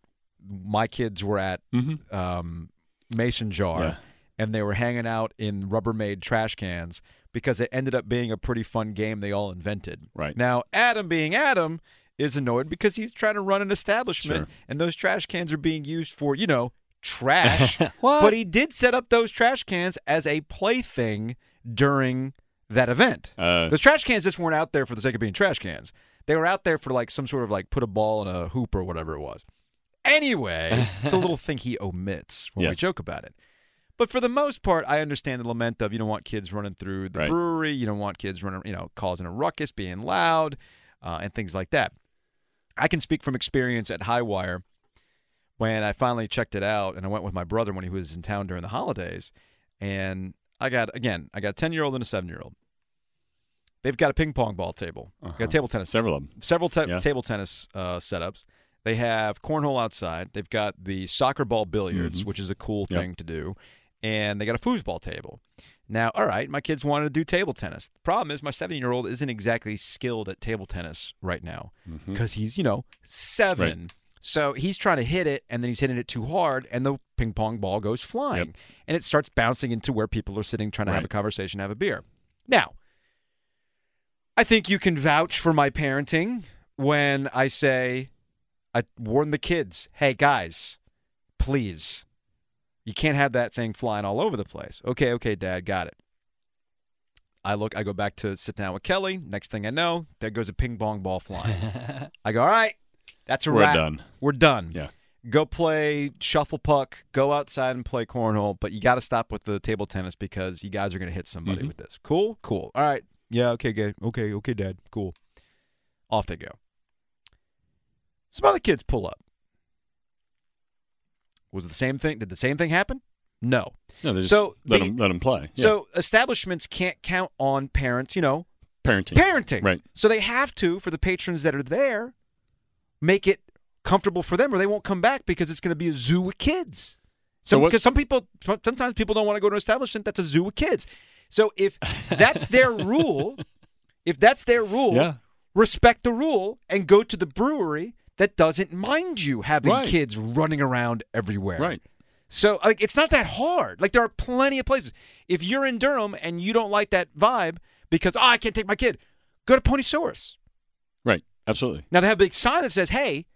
my kids were at Mhm. um, Mason Jar Yeah. and they were hanging out in Rubbermaid trash cans because it ended up being a pretty fun game they all invented. Right. Now, Adam being Adam is annoyed because he's trying to run an establishment Sure. and those trash cans are being used for, you know, trash. What? But he did set up those trash cans as a plaything during that event. Uh, Those trash cans just weren't out there for the sake of being trash cans. They were out there for like some sort of like put a ball in a hoop or whatever it was. Anyway, it's a little thing he omits when we joke about it. But for the most part, I understand the lament of you don't want kids running through the Right. brewery, you don't want kids running, you know, causing a ruckus, being loud, uh, and things like that. I can speak from experience at Hi-Wire when I finally checked it out, and I went with my brother when he was in town during the holidays, and I got again, I got a ten year old and a seven year old. They've got a ping pong ball table, Uh-huh. got table tennis, several of them. several ta- Yeah. table tennis uh, setups. They have cornhole outside. They've got the soccer ball billiards, Mhm. which is a cool Yep. thing to do, and they got a foosball table. Now, all right, my kids wanted to do table tennis. The problem is my seven-year-old isn't exactly skilled at table tennis right now because he's, you know, seven. So he's trying to hit it, and then he's hitting it too hard, and the ping pong ball goes flying, Yep. and it starts bouncing into where people are sitting, trying to have a conversation, have a beer. Now, I think you can vouch for my parenting when I say, I warn the kids, hey guys, please, you can't have that thing flying all over the place. Okay, okay, Dad, got it. I look, I go back to sit down with Kelly. Next thing I know, there goes a ping pong ball flying. I go, all right, That's a We're wrap. done. We're done. Yeah. Go play shuffle puck. Go outside and play cornhole. But you got to stop with the table tennis because you guys are going to hit somebody Mhm. with this. Cool. Cool. All right. Yeah. Okay. Good. Okay. Okay, Dad. Cool. Off they go. Some other kids pull up. Was it the same thing? Did the same thing happen? No. No, they just So let they- them let them play. Yeah. So establishments can't count on parents, you know, parenting. parenting. Right. So they have to, for the patrons that are there, make it comfortable for them or they won't come back because it's going to be a zoo with kids. So because some people sometimes people don't want to go to an establishment that's a zoo with kids. So if that's their rule, if that's their rule, Yeah. respect the rule and go to the brewery that doesn't mind you having Right. kids running around everywhere. Right. So like it's not that hard. Like there are plenty of places. If you're in Durham and you don't like that vibe because oh I can't take my kid, go to Ponysaurus. Right. Absolutely. Now they have a big sign that says, "Hey,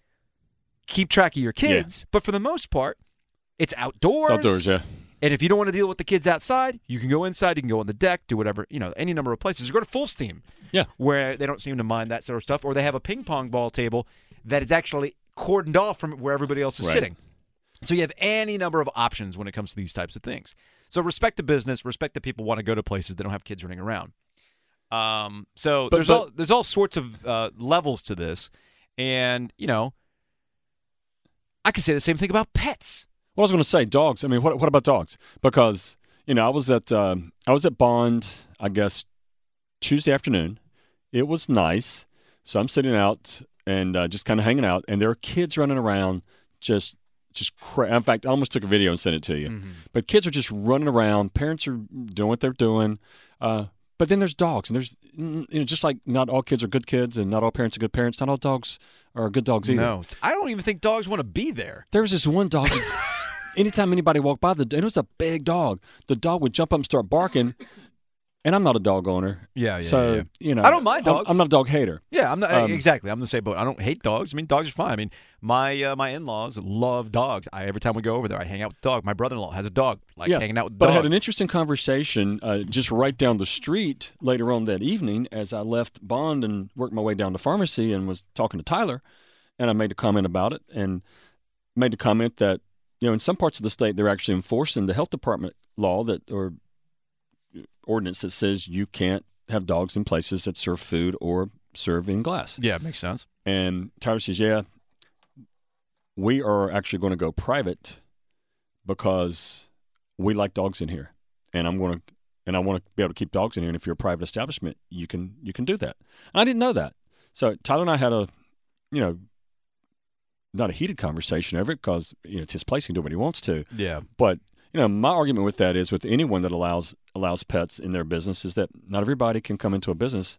keep track of your kids." But for the most part, it's outdoors. It's outdoors. Yeah. And if you don't want to deal with the kids outside, you can go inside. You can go on the deck, do whatever. You know, any number of places. Or go to Fullsteam, Yeah. where they don't seem to mind that sort of stuff. Or they have a ping pong ball table that is actually cordoned off from where everybody else is Right. sitting. So you have any number of options when it comes to these types of things. So respect the business, respect that people want to go to places that don't have kids running around. Um, so But- there's but- all there's all sorts of uh, levels to this, and you know, I could say the same thing about pets. Well, I was going to say dogs. I mean, what what about dogs? Because you know, I was at um, I was at Bond, I guess Tuesday afternoon. It was nice, so I'm sitting out and uh, just kind of hanging out, and there are kids running around, just just cra- in fact, I almost took a video and sent it to you. But kids are just running around. Parents are doing what they're doing. Uh, but then there's dogs, and there's you know just like not all kids are good kids, and not all parents are good parents. Not all dogs are good dogs either. No, I don't even think dogs want to be there. There was this one dog. anytime anybody walked by, the and it was a big dog. The dog would jump up and start barking. And I'm not a dog owner. Yeah, yeah, so yeah. you know, I don't mind I'm- dogs. I'm, not a dog hater. Yeah, I'm not Um, exactly. I'm the same boat. I don't hate dogs. I mean, dogs are fine. I mean, my uh, my in-laws love dogs. I every time we go over there, I hang out with the dog. My brother-in-law has a dog. Like yeah, hanging out with but dog. I had an interesting conversation uh, just right down the street later on that evening as I left Bond and worked my way down to pharmacy and was talking to Tyler, and I made a comment about it and made a comment that you know in some parts of the state they're actually enforcing the health department law that or ordinance that says you can't have dogs in places that serve food or serve in glass. yeah, it makes sense. And Tyler says, "Yeah, we are actually going to go private because we like dogs in here, and I'm going to and I want to be able to keep dogs in here. And if you're a private establishment, you can you can do that. I didn't know that. So Tyler and I had a, you know, not a heated conversation over it because you know it's his place. He can do what he wants to. Yeah. But you know, my argument with that is with anyone that allows allows pets in their business is that not everybody can come into a business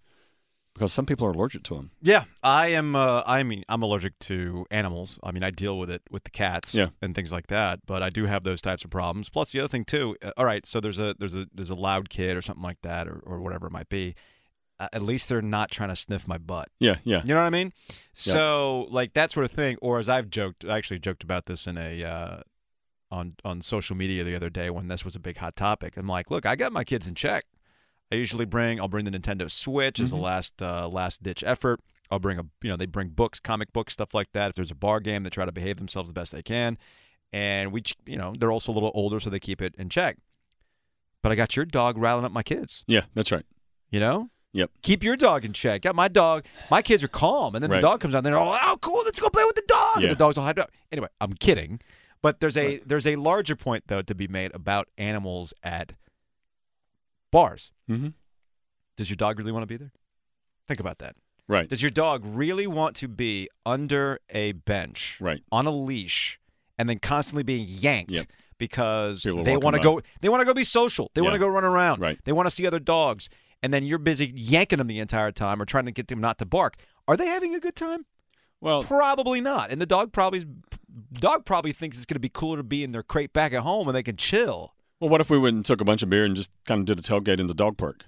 because some people are allergic to them. Yeah, I am. Uh, I mean, I'm allergic to animals. I mean, I deal with it with the cats Yeah. and things like that. But I do have those types of problems. Plus, the other thing too. Uh, all right, so there's a there's a there's a loud kid or something like that, or, or whatever it might be. Uh, at least they're not trying to sniff my butt. Yeah, yeah. You know what I mean? So like that sort of thing. Or as I've joked, I actually joked about this in a uh, on on social media the other day when this was a big hot topic. I'm like, look, I got my kids in check. I usually bring I'll bring the Nintendo Switch as the Mhm. last uh, last ditch effort. I'll bring a you know they bring books, comic books, stuff like that. If there's a bar game, they try to behave themselves the best they can, and we you know they're also a little older, so they keep it in check. But I got your dog riling up my kids. Yeah, that's right. You know. Yep. Keep your dog in check. Got my dog. My kids are calm, and then Right. the dog comes out. and They're all, "Oh, cool! Let's go play with the dog." Yeah. And the dog's all hyped up. Anyway, I'm kidding, but there's a Right. there's a larger point though to be made about animals at bars. Mm-hmm. Does your dog really want to be there? Think about that. Right. Does your dog really want to be under a bench Right. on a leash and then constantly being yanked Yep. because People they want to go they want to go be social. They want to go run around. Right. They want to see other dogs and then you're busy yanking them the entire time or trying to get them not to bark. Are they having a good time? Well, Probably not. And the dog probably dog probably thinks it's going to be cooler to be in their crate back at home and they can chill. well, what if we went and took a bunch of beer and just kind of did a tailgate in the dog park?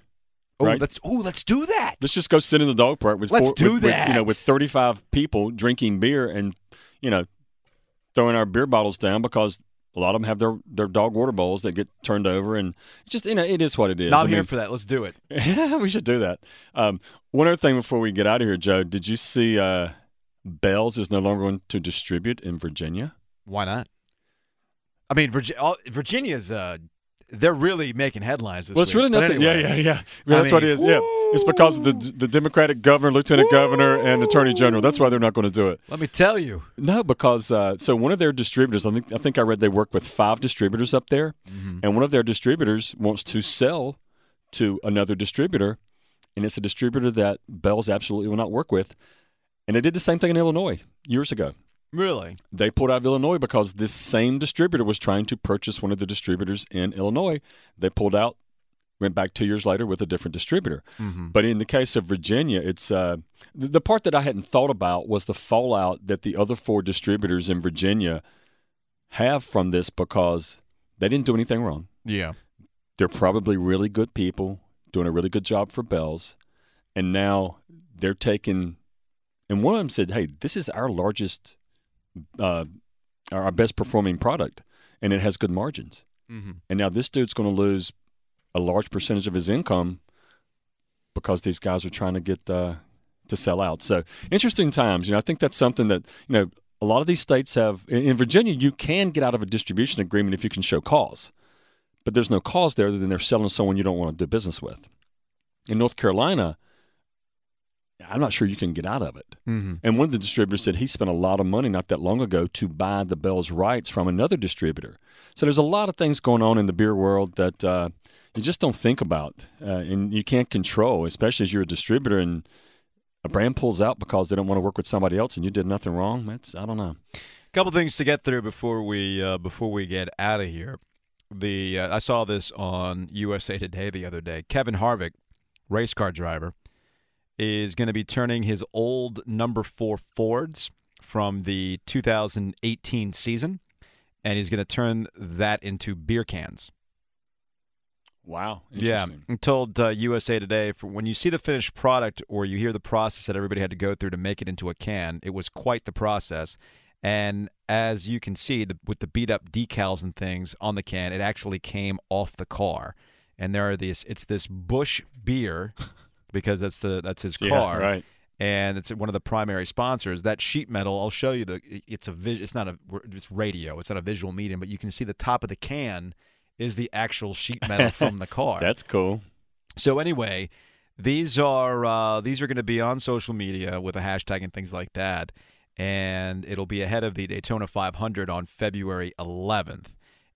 Oh, Right. let's oh, let's do that. Let's just go sit in the dog park with Let's four, do with- with, you know with 35 people drinking beer and you know throwing our beer bottles down because a lot of them have their, their dog water bowls that get turned over and just you know it is what it is. Not I here mean, for that. Let's do it. we should do that. Um, one other thing before we get out of here, Joe, did you see uh, Bell's is no longer going to distribute in Virginia. Why not? I mean, Virginia, Virginia's uh, they're really making headlines. This well, it's week. really nothing. anyway. Yeah, yeah, yeah. I that's what it is. mean, is. Yeah, it's because of the the Democratic governor, lieutenant governor, and attorney general. That's why they're not going to do it. Let me tell you. No, because uh, so one of their distributors, I think I think I read they work with five distributors up there, and one of their distributors wants to sell to another distributor, and it's a distributor that Bell's absolutely will not work with, and they did the same thing in Illinois years ago. Really? They pulled out of Illinois because this same distributor was trying to purchase one of the distributors in Illinois. They pulled out, went back two years later with a different distributor. But in the case of Virginia, it's uh, the, the part that I hadn't thought about was the fallout that the other four distributors in Virginia have from this because they didn't do anything wrong. Yeah. They're probably really good people doing a really good job for Bells, and now they're taking. And one of them said, "Hey, this is our largest, uh, our best performing product, and it has good margins." Mm-hmm. And now this dude's going to lose a large percentage of his income because these guys are trying to get uh, to sell out. So interesting times. You know, I think that's something that you know a lot of these states have. In, in Virginia, you can get out of a distribution agreement if you can show cause, but there's no cause there other than they're selling someone you don't want to do business with. In North Carolina, I'm not sure you can get out of it. Mm-hmm. And one of the distributors said he spent a lot of money not that long ago to buy the Bell's rights from another distributor. So there's a lot of things going on in the beer world that uh, you just don't think about uh, and you can't control, especially as you're a distributor and a brand pulls out because they don't want to work with somebody else and you did nothing wrong. That's I don't know. A couple things to get through before we uh, before we get out of here. The uh, I saw this on USA Today the other day. Kevin Harvick, race car driver, is going to be turning his old number four Fords from the 2018 season, and he's going to turn that into beer cans. Wow. Yeah, I told uh, USA Today for when you see the finished product or you hear the process that everybody had to go through to make it into a can, it was quite the process. And as you can see, the, with the beat up decals and things on the can, it actually came off the car. And there are these. It's this Busch beer because that's the that's his Yeah, car, right. and it's one of the primary sponsors. That sheet metal, I'll show you the. It's a vis- It's not a. It's radio. It's not a visual medium, but you can see the top of the can is the actual sheet metal from the car. That's cool. So anyway, these are uh, these are going to be on social media with a hashtag and things like that, and it'll be ahead of the Daytona 500 on February 11th.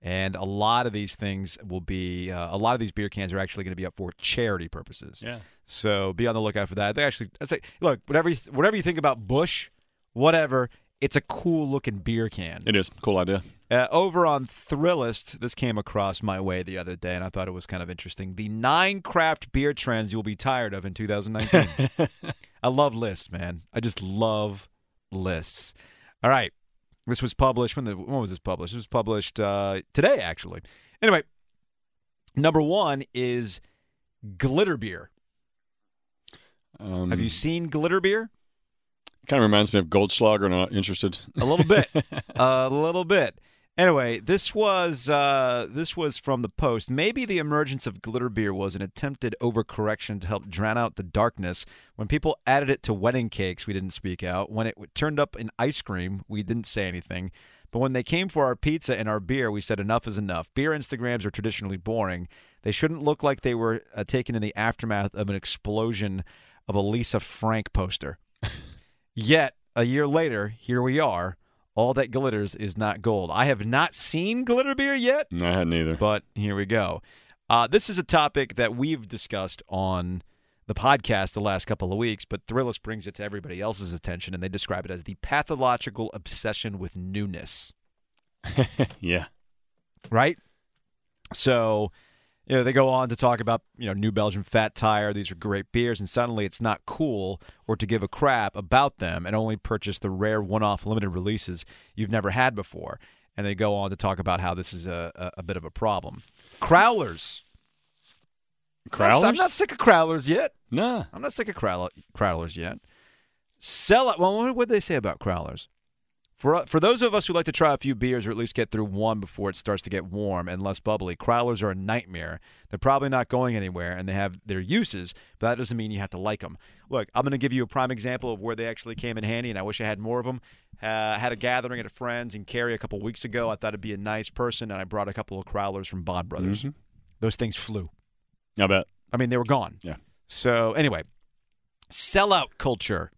And a lot of these things will be uh, a lot of these beer cans are actually going to be up for charity purposes. Yeah. So be on the lookout for that. They actually, I'd say, look, whatever you, whatever you think about Busch, whatever, it's a cool looking beer can. It is. Cool idea. Uh, over on Thrillist, this came across my way the other day, and I thought it was kind of interesting. The nine craft beer trends you'll be tired of in 2019. I love lists, man. I just love lists. All right, this was published when the when was this published? It was published uh, today, actually. Anyway, number one is glitter beer. Um, Have you seen glitter beer? Kind of reminds me of Goldschlager. not interested. A little bit. a little bit. Anyway, this was uh, this was from the Post. Maybe the emergence of glitter beer was an attempted overcorrection to help drown out the darkness. When people added it to wedding cakes, we didn't speak out. When it turned up in ice cream, we didn't say anything. But when they came for our pizza and our beer, we said enough is enough. Beer Instagrams are traditionally boring. They shouldn't look like they were uh, taken in the aftermath of an explosion of a Lisa Frank poster. Yet, a year later, here we are. All that glitters is not gold. I have not seen glitter beer yet, No, I hadn't either. but here we go. Uh, this is a topic that we've discussed on the podcast the last couple of weeks, but Thrillist brings it to everybody else's attention, and they describe it as the pathological obsession with newness. yeah. right? So, you know, they go on to talk about, you know, New Belgium Fat Tire. These are great beers, and suddenly it's not cool or to give a crap about them and only purchase the rare one-off limited releases you've never had before. And they go on to talk about how this is a, a, a bit of a problem. Crowlers. Crowlers? I'm not sick of crowlers yet. Nah. I'm not sick of crowler, crowlers yet. Sell it. Well, what did they say about crowlers? For for those of us who like to try a few beers or at least get through one before it starts to get warm and less bubbly, Crowlers are a nightmare. They're probably not going anywhere, and they have their uses, but that doesn't mean you have to like them. Look, I'm going to give you a prime example of where they actually came in handy, and I wish I had more of them. Uh, had a gathering at a friend's in Cary a couple weeks ago. I thought it'd be a nice person, and I brought a couple of Crowlers from Bond Brothers. Mhm. Those things flew. I bet. I mean, they were gone. Yeah. So anyway, sellout culture.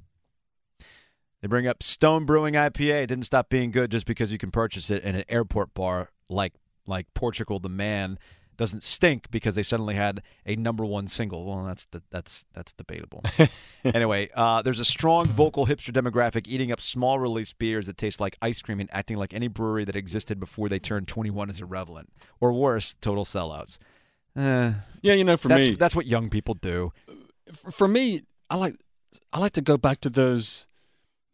They bring up Stone Brewing IPA. It didn't stop being good just because you can purchase it in an airport bar like like Portugal. The man doesn't stink because they suddenly had a number one single. Well, that's the, that's that's debatable. anyway, uh, there's a strong vocal hipster demographic eating up small release beers that taste like ice cream and acting like any brewery that existed before they turned 21 is irrelevant, or worse, total sellouts. Eh, Yeah, you know, for that's me, that's what young people do. for me, I like I like to go back to those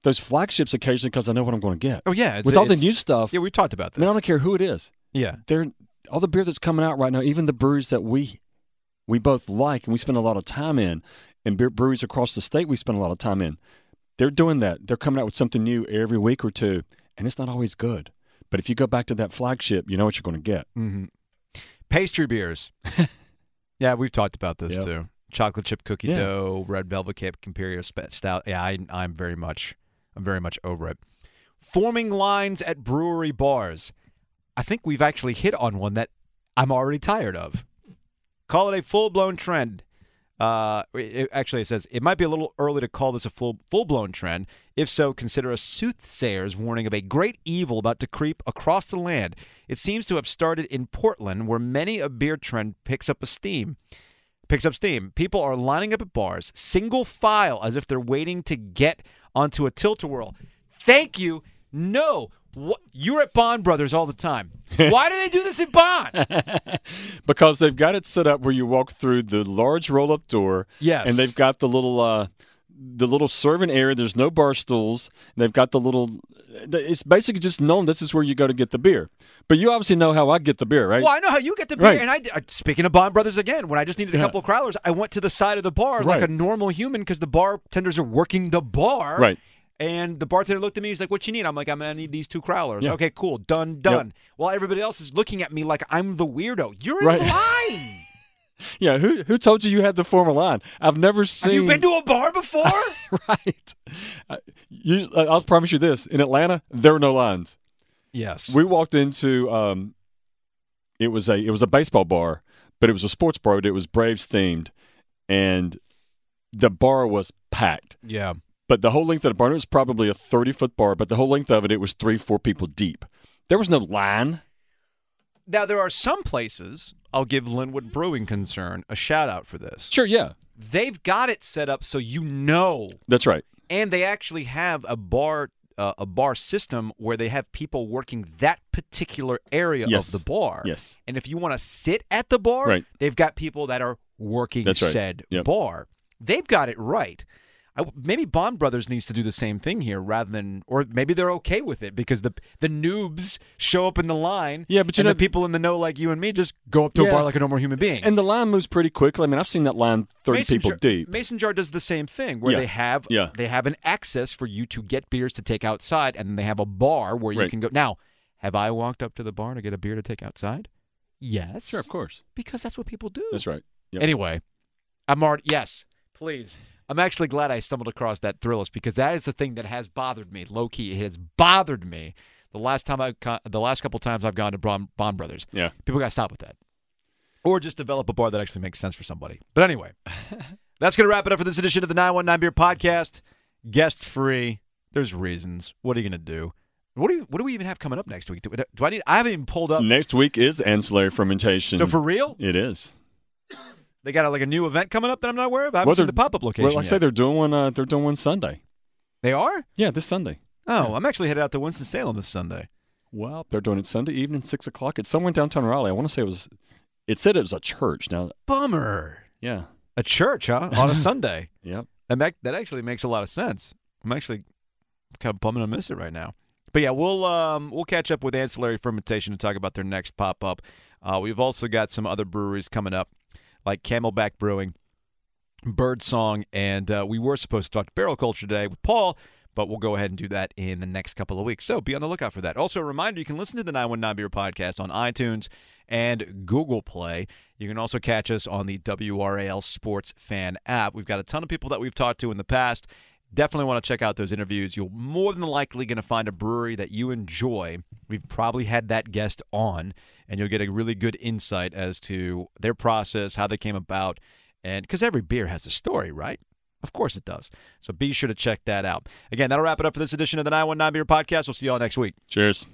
those flagships occasionally because I know what I'm going to get. Oh yeah, With all the new stuff, Yeah, we talked about I this. mean, I don't care who it is. yeah, They're all the beer that's coming out right now, even the breweries that we we both like and we spend a lot of time in, and beer breweries across the state we spend a lot of time in. They're doing that. They're coming out with something new every week or two, and it's not always good. But if you go back to that flagship, you know what you're going to get. mm-hmm. pastry beers. yeah, we've talked about this Yep. too. Chocolate chip cookie Yeah. dough, red velvet cake, Imperial stout. Yeah, I, I'm very much, I'm very much over it. Forming lines at brewery bars. I think we've actually hit on one that I'm already tired of. Call it a full blown trend. Uh, it, actually, it says it might be a little early to call this a full full blown trend. If so, consider a soothsayer's warning of a great evil about to creep across the land. It seems to have started in Portland, where many a beer trend picks up a steam. Picks up steam. People are lining up at bars, single file, as if they're waiting to get onto a tilt-a-whirl. Thank you. No, what, you're at Bond Brothers all the time. Why do they do this at Bond? because they've got it set up where you walk through the large roll-up door. Yes. and they've got the little uh, the little serving area. There's no bar stools. They've got the little. It's basically just known this is where you go to get the beer. But you obviously know how I get the beer, right? Well, I know how you get the beer, Right. and I uh, speaking of Bond Brothers again. When I just needed a Yeah. couple of crowlers, I went to the side of the bar like a normal human because the bartenders are working the bar. Right. And the bartender looked at me. He's like, "What you need?" I'm like, "I'm gonna need these two crowlers." Yeah. Okay, cool, done, done. While everybody else is looking at me like I'm the weirdo. You're in Right. line. Yeah. Who who told you you had the formal line? I've never seen. Have you been to a bar before? right. Uh, you, uh, I'll promise you this: in Atlanta, there are no lines. yes. We walked into um, it was a it was a baseball bar, but it was a sports bar. It was Braves themed, and the bar was packed. yeah. But the whole length of the bar, it was probably a thirty foot bar, but the whole length of it, it was three four people deep. There was no line. Now there are some places. I'll give Lynnwood Brewing Concern a shout out for this. Sure, yeah, They've got it set up so you know that's right. and they actually have a bar uh, a bar system where they have people working that particular area Yes. of the bar. Yes. And if you want to sit at the bar, Right. they've got people that are working right. said Yep. bar. They've got it right. I, maybe Bond Brothers needs to do the same thing here, rather than, or maybe they're okay with it because the the noobs show up in the line. Yeah, but you know- the people in the know, like you and me, just go up to a bar like a normal human being. And the line moves pretty quickly. I mean, I've seen that line thirty Mason people jar, deep. Mason jar does the same thing, where Yeah. they have Yeah. they have an access for you to get beers to take outside, and they have a bar where you Right. can go. Now, have I walked up to the bar to get a beer to take outside? Yes, Sure, of course. because that's what people do. That's right. Yep. Anyway, I'm already yes, please. I'm actually glad I stumbled across that Thrillist because that is the thing that has bothered me. Low key, it has bothered me. The last time I, the last couple times I've gone to Bond, Bond Brothers, Yeah. people got to stop with that, or just develop a bar that actually makes sense for somebody. But anyway, that's gonna wrap it up for this edition of the 919 Beer Podcast. Guest free. There's reasons. What are you gonna do? What do you, What do we even have coming up next week? Do, do I need? I haven't even pulled up. Next week is ancillary fermentation. So for real, it is. They got a, like a new event coming up that I'm not aware of. I haven't Well, seen the pop up location. Well, like I say, they're doing one. Uh, they're doing one Sunday. they are. Yeah, this Sunday. Oh, I'm actually headed out to Winston Salem this Sunday. Well, they're doing it Sunday evening, six o'clock. It's somewhere in downtown Raleigh. I want to say it was. It said it was a church. Now, Bummer. yeah, A church, huh? On a Sunday. yep. And that that actually makes a lot of sense. I'm actually kind of bumming to miss it right now. But yeah, we'll um we'll catch up with Ancillary Fermentation to talk about their next pop up. Uh, we've also got some other breweries coming up, like Camelback Brewing, Birdsong, and uh, we were supposed to talk to Barrel Culture today with Paul, but we'll go ahead and do that in the next couple of weeks. So be on the lookout for that. Also, a reminder you can listen to the 919 Beer podcast on iTunes and Google Play. You can also catch us on the WRAL Sports Fan app. We've got a ton of people that we've talked to in the past. Definitely want to check out those interviews. You're more than likely going to find a brewery that you enjoy. We've probably had that guest on, and you'll get a really good insight as to their process, how they came about, and because every beer has a story, right? Of course it does. So be sure to check that out. Again, that'll wrap it up for this edition of the 919 Beer Podcast. We'll see you all next week. Cheers.